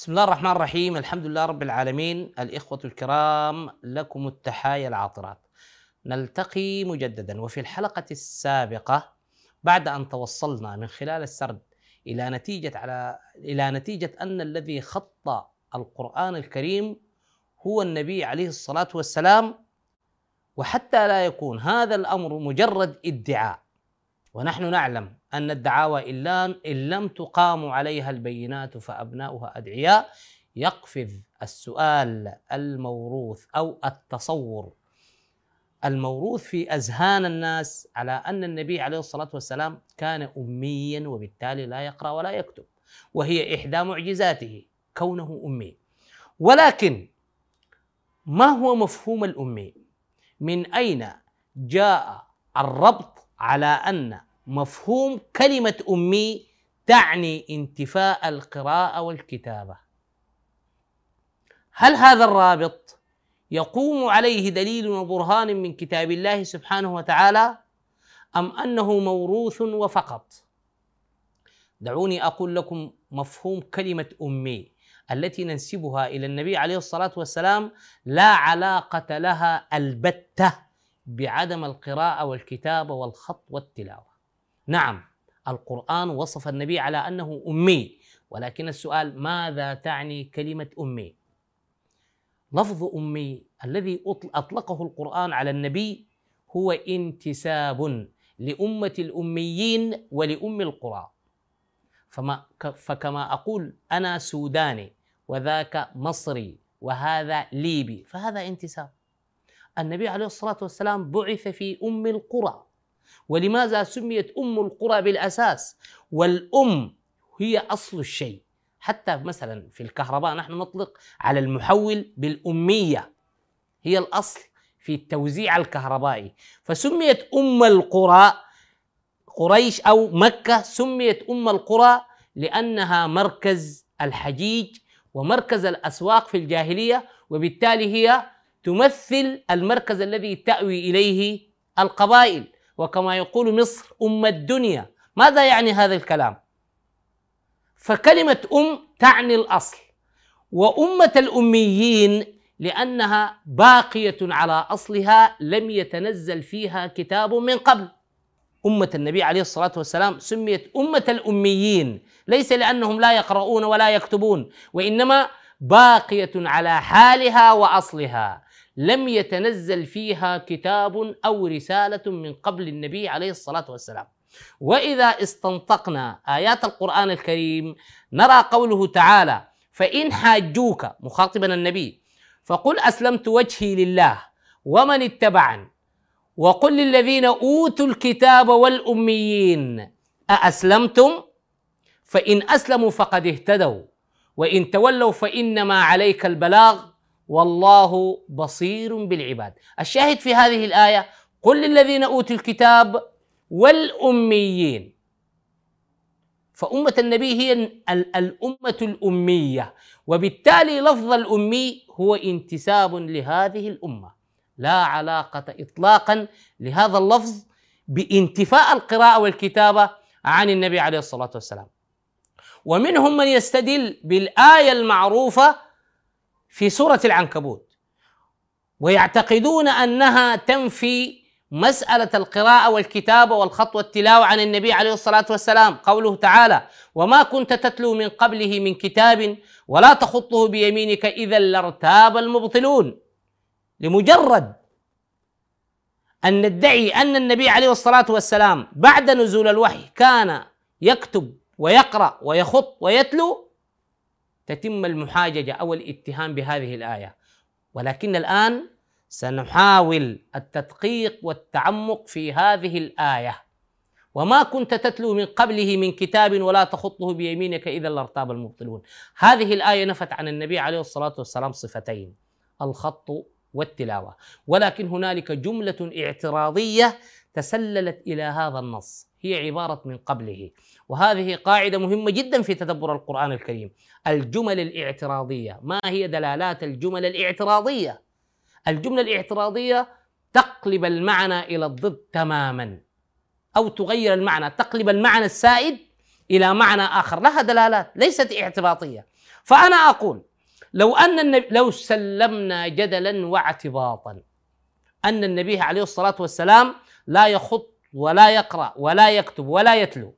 بسم الله الرحمن الرحيم. الحمد لله رب العالمين. الإخوة الكرام لكم التحايا العاطرات. نلتقي مجددا. وفي الحلقة السابقة بعد أن توصلنا من خلال السرد إلى نتيجة على إلى نتيجة أن الذي خط القرآن الكريم هو النبي عليه الصلاة والسلام وحتى لا يكون هذا الأمر مجرد ادعاء. ونحن نعلم أن الدعاوى إن لم تقام عليها البينات فأبناؤها أدعياء يقفز السؤال الموروث أو التصور الموروث في أذهان الناس على أن النبي عليه الصلاة والسلام كان أميا وبالتالي لا يقرأ ولا يكتب وهي إحدى معجزاته كونه أمي ولكن ما هو مفهوم الأمي؟ من أين جاء الربط على أن مفهوم كلمة أمي تعني انتفاء القراءة والكتابة. هل هذا الرابط يقوم عليه دليل وبرهان من كتاب الله سبحانه وتعالى أم أنه موروث وفقط؟ دعوني أقول لكم مفهوم كلمة أمي التي ننسبها إلى النبي عليه الصلاة والسلام لا علاقة لها البتة. بعدم القراءة والكتابة والخط والتلاوة. نعم القرآن وصف النبي على أنه أمي ولكن السؤال ماذا تعني كلمة أمي؟ لفظ أمي الذي أطلقه القرآن على النبي هو انتساب لأمة الأميين ولأم القرى. فما فكما أقول أنا سوداني وذاك مصري وهذا ليبي فهذا انتساب. النبي عليه الصلاة والسلام بعث في أم القرى. ولماذا سميت أم القرى بالأساس؟ والأم هي أصل الشيء. حتى مثلا في الكهرباء نحن نطلق على المحول بالأمية. هي الأصل في التوزيع الكهربائي. فسميت أم القرى قريش أو مكة سميت أم القرى لأنها مركز الحجيج ومركز الأسواق في الجاهلية وبالتالي هي تمثل المركز الذي تأوي إليه القبائل. وكما يقول مصر أم الدنيا. ماذا يعني هذا الكلام؟ فكلمة أم تعني الأصل. وأمة الأميين لأنها باقية على أصلها لم يتنزل فيها كتاب من قبل. أمة النبي عليه الصلاة والسلام سميت أمة الأميين. ليس لأنهم لا يقرؤون ولا يكتبون وإنما باقية على حالها وأصلها. لم يتنزل فيها كتاب أو رسالة من قبل النبي عليه الصلاة والسلام. وإذا استنطقنا آيات القرآن الكريم نرى قوله تعالى فإن حاجوك مخاطبا النبي فقل أسلمت وجهي لله ومن اتبعني وقل للذين أوتوا الكتاب والأميين أأسلمتم؟ فإن أسلموا فقد اهتدوا وإن تولوا فإنما عليك البلاغ والله بصير بالعباد. الشاهد في هذه الآية قل للذين أوتوا الكتاب والأميين. فأمة النبي هي الأمة الأمية. وبالتالي لفظ الأمي هو انتساب لهذه الأمة. لا علاقة إطلاقا لهذا اللفظ بانتفاء القراءة والكتابة عن النبي عليه الصلاة والسلام. ومنهم من يستدل بالآية المعروفة في سورة العنكبوت. ويعتقدون أنها تنفي مسألة القراءة والكتابة والخط والتلاوة عن النبي عليه الصلاة والسلام قوله تعالى وما كنت تتلو من قبله من كتاب ولا تخطه بيمينك إذا لارتاب المبطلون. لمجرد أن ندعي أن النبي عليه الصلاة والسلام بعد نزول الوحي كان يكتب ويقرأ ويخط ويتلو تتم المحاججة أو الاتهام بهذه الآية. ولكن الآن سنحاول التدقيق والتعمق في هذه الآية. وما كنت تتلو من قبله من كتاب ولا تخطه بيمينك إذا لارتاب المبطلون. هذه الآية نفت عن النبي عليه الصلاة والسلام صفتين الخط والتلاوة. ولكن هنالك جملة اعتراضية تسللت إلى هذا النص. هي عبارة من قبله. وهذه قاعدة مهمة جدا في تدبر القرآن الكريم. الجمل الاعتراضية. ما هي دلالات الجمل الاعتراضية؟ الجملة الاعتراضية تقلب المعنى إلى الضد تماما. أو تغير المعنى. تقلب المعنى السائد إلى معنى آخر. لها دلالات. ليست اعتباطيه فأنا أقول لو أن النبي لو سلمنا جدلا واعتباطا أن النبي عليه الصلاة والسلام لا يخط ولا يقرأ ولا يكتب ولا يتلو.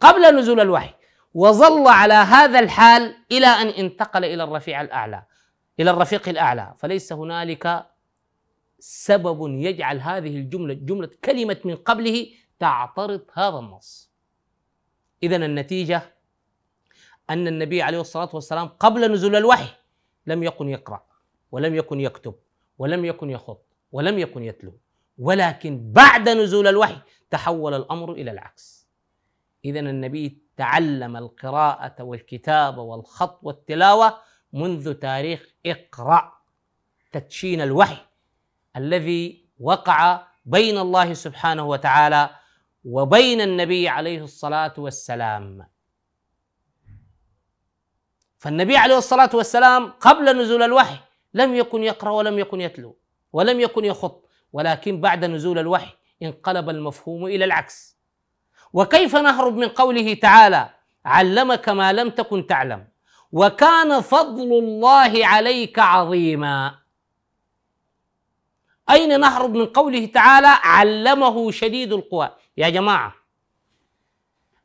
قبل نزول الوحي وظل على هذا الحال إلى أن انتقل إلى الرفيع الأعلى إلى الرفيق الأعلى. فليس هنالك سبب يجعل هذه الجملة جملة كلمة من قبله تعترض هذا النص. إذا النتيجة أن النبي عليه الصلاة والسلام قبل نزول الوحي لم يكن يقرأ ولم يكن يكتب ولم يكن يخط ولم يكن يتلو. ولكن بعد نزول الوحي تحول الأمر إلى العكس. إذا النبي تعلم القراءة والكتابة والخط والتلاوة منذ تاريخ اقرأ تدشين الوحي الذي وقع بين الله سبحانه وتعالى وبين النبي عليه الصلاة والسلام. فالنبي عليه الصلاة والسلام قبل نزول الوحي لم يكن يقرأ ولم يكن يتلو ولم يكن يخط. ولكن بعد نزول الوحي انقلب المفهوم إلى العكس. وكيف نهرب من قوله تعالى علمك ما لم تكن تعلم؟ وكان فضل الله عليك عظيما. أين نهرب من قوله تعالى علمه شديد القوى؟ يا جماعة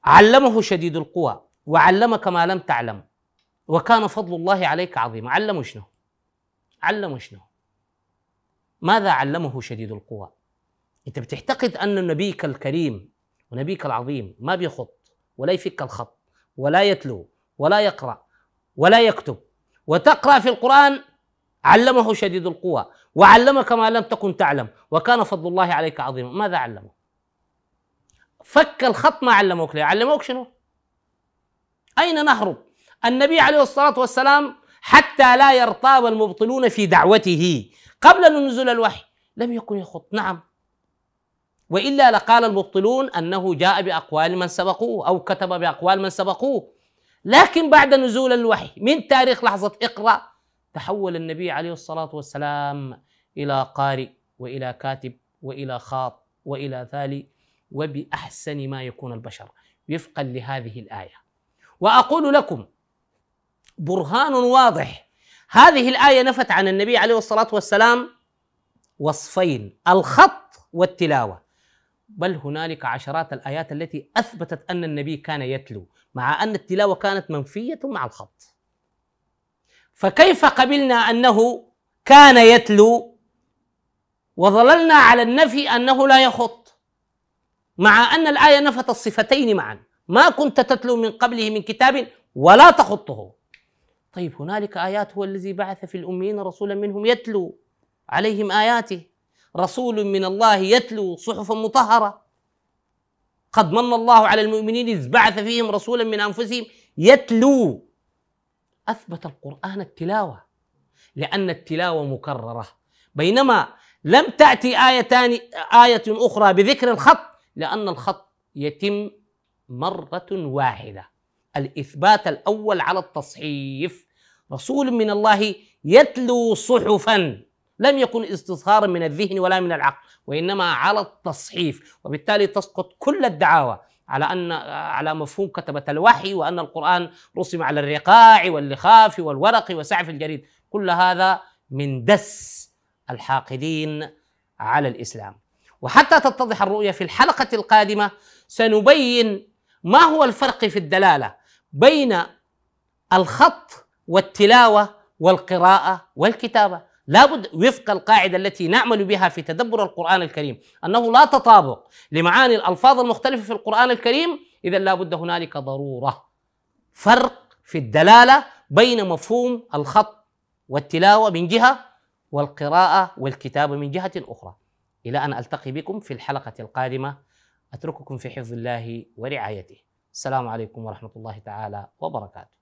علمه شديد القوى وعلمك ما لم تعلم. وكان فضل الله عليك عظيما. علمه شنو؟ علمه شنو؟ ماذا علمه شديد القوى؟ أنت بتعتقد أن نبيك الكريم ونبيك العظيم ما بيخط ولا يفك الخط ولا يتلو ولا يقرأ ولا يكتب. وتقرأ في القرآن علمه شديد القوى وعلمك ما لم تكن تعلم وكان فضل الله عليك عظيما. ماذا علمه؟ فك الخط ما علموك ليه؟ علموك شنو؟ أين نهرب؟ النبي عليه الصلاة والسلام حتى لا يرتاب المبطلون في دعوته. قبل نزول الوحي لم يكن يخط. نعم. وإلا لقال المبطلون أنه جاء بأقوال من سبقوه أو كتب بأقوال من سبقوه. لكن بعد نزول الوحي من تاريخ لحظة إقرأ تحول النبي عليه الصلاة والسلام إلى قارئ وإلى كاتب وإلى خاط وإلى ثالي وبأحسن ما يكون البشر. وفقا لهذه الآية. وأقول لكم برهان واضح. هذه الآية نفت عن النبي عليه الصلاة والسلام وصفين الخط والتلاوة. بل هنالك عشرات الآيات التي أثبتت أن النبي كان يتلو مع أن التلاوة كانت منفية مع الخط. فكيف قبلنا أنه كان يتلو؟ وظللنا على النفي أنه لا يخط. مع أن الآية نفت الصفتين معا. ما كنت تتلو من قبله من كتاب ولا تخطه. طيب هنالك آيات هو الذي بعث في الأميين رسولا منهم يتلو عليهم آياته. رسول من الله يتلو صحفا مطهرة. قد من الله على المؤمنين إذ بعث فيهم رسولا من أنفسهم يتلو. أثبت القرآن التلاوة لأن التلاوة مكررة. بينما لم تأتي آيتان آية أخرى بذكر الخط لأن الخط يتم مرة واحدة. الإثبات الأول على التصحيف. رسول من الله يتلو صحفا لم يكن استصهارا من الذهن ولا من العقل وإنما على التصحيف. وبالتالي تسقط كل الدعاوى على أن على مفهوم كتبة الوحي وأن القرآن رسم على الرقاع واللخاف والورق وسعف الجريد. كل هذا من دس الحاقدين على الإسلام. وحتى تتضح الرؤية في الحلقة القادمة سنبين ما هو الفرق في الدلالة. بين الخط والتلاوة والقراءة والكتابة. لابد وفق القاعدة التي نعمل بها في تدبر القرآن الكريم أنه لا تطابق لمعاني الألفاظ المختلفة في القرآن الكريم. إذا لابد هنالك ضرورة فرق في الدلالة بين مفهوم الخط والتلاوة من جهة والقراءة والكتابة من جهة أخرى. إلى أن ألتقي بكم في الحلقة القادمة. أترككم في حفظ الله ورعايته. السلام عليكم ورحمة الله تعالى وبركاته.